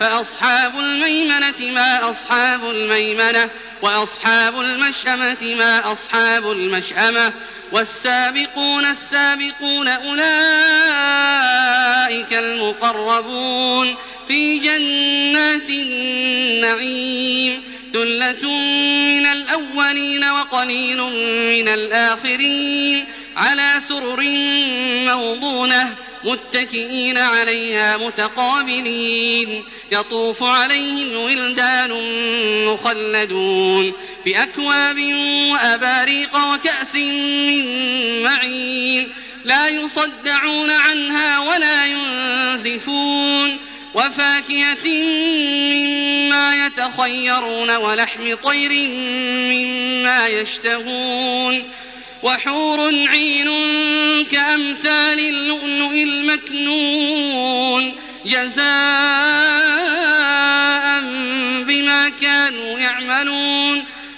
فأصحاب الميمنة ما أصحاب الميمنة وأصحاب المشأمة ما أصحاب المشأمة والسابقون السابقون أولئك المقربون في جنات النعيم. ثلة من الأولين وقليل من الآخرين. على سرر موضونة متكئين عليها متقابلين. يطوف عليهم ولدان مخلدون بأكواب وأباريق وكأس من معين لا يصدعون عنها ولا ينزفون وفاكهة مما يتخيرون ولحم طير مما يشتهون وحور عين كأمثال اللؤلؤ المكنون جزاء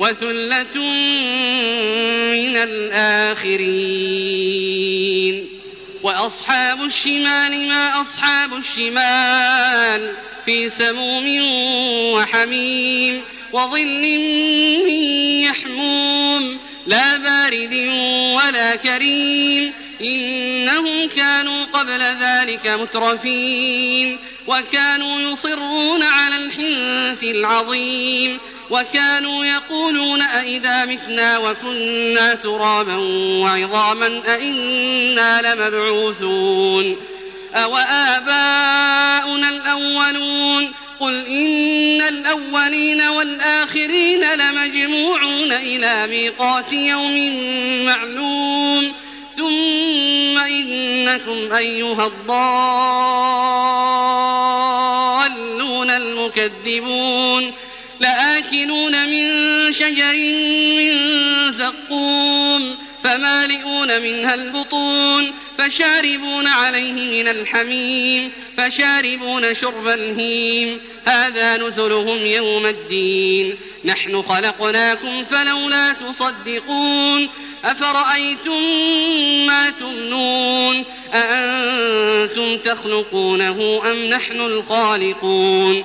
وثلة من الآخرين. وأصحاب الشمال ما أصحاب الشمال في سموم وحميم وظل من يحموم. لا بارد ولا كريم. إنهم كانوا قبل ذلك مترفين. وكانوا يصرون على الحنث العظيم. وكانوا يقولون أئذا متنا وكنا ترابا وعظاما أئنا لمبعوثون أوآباؤنا الأولون قل إن الأولين والآخرين لمجموعون إلى ميقات يوم معلوم ثم إنكم أيها الضالون المكذبون لآكلون من شجر من زقوم فمالئون منها البطون فشاربون عليه من الحميم فشاربون شرب الهيم. هذا نزلهم يوم الدين. نحن خلقناكم فلولا تصدقون. أفرأيتم ما تمنون؟ أأنتم تخلقونه أم نحن الخالقون؟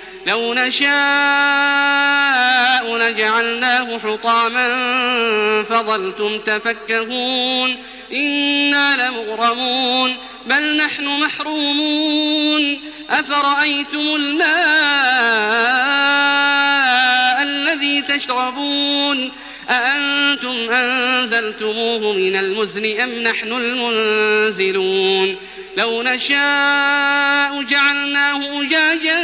لو نشاء لجعلناه حطاما فظلتم تفكهون إنا لمغرمون بل نحن محرومون أفرأيتم الماء الذي تشربون أأنتم أنزلتموه من المزن أم نحن المنزلون لو نشاء جعلناه أجاجا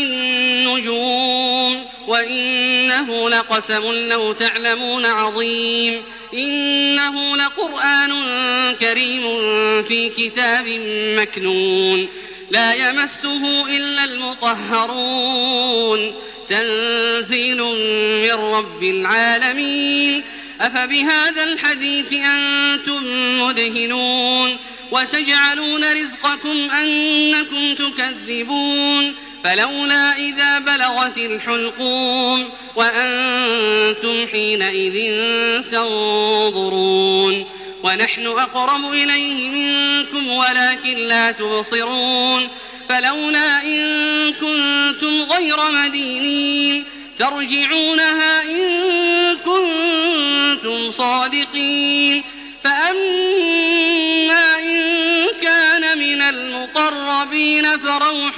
وإنه لقسم لو تعلمون عظيم إنه لقرآن كريم في كتاب مكنون لا يمسه إلا المطهرون تنزيل من رب العالمين أفبهذا الحديث أنتم مدهنون وتجعلون رزقكم أنكم تكذبون فلولا إذا بلغت الحلقوم وأنتم حينئذ تنظرون ونحن أقرب إليه منكم ولكن لا تبصرون فلولا إن كنتم غير مدينين ترجعونها إن كنتم صادقين فأما إن كان من المقربين فروح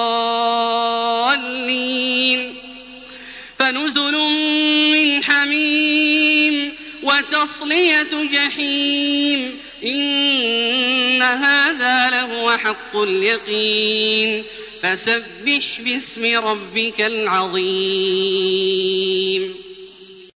وتصلية جحيم إن هذا لهو حق اليقين فسبح باسم ربك العظيم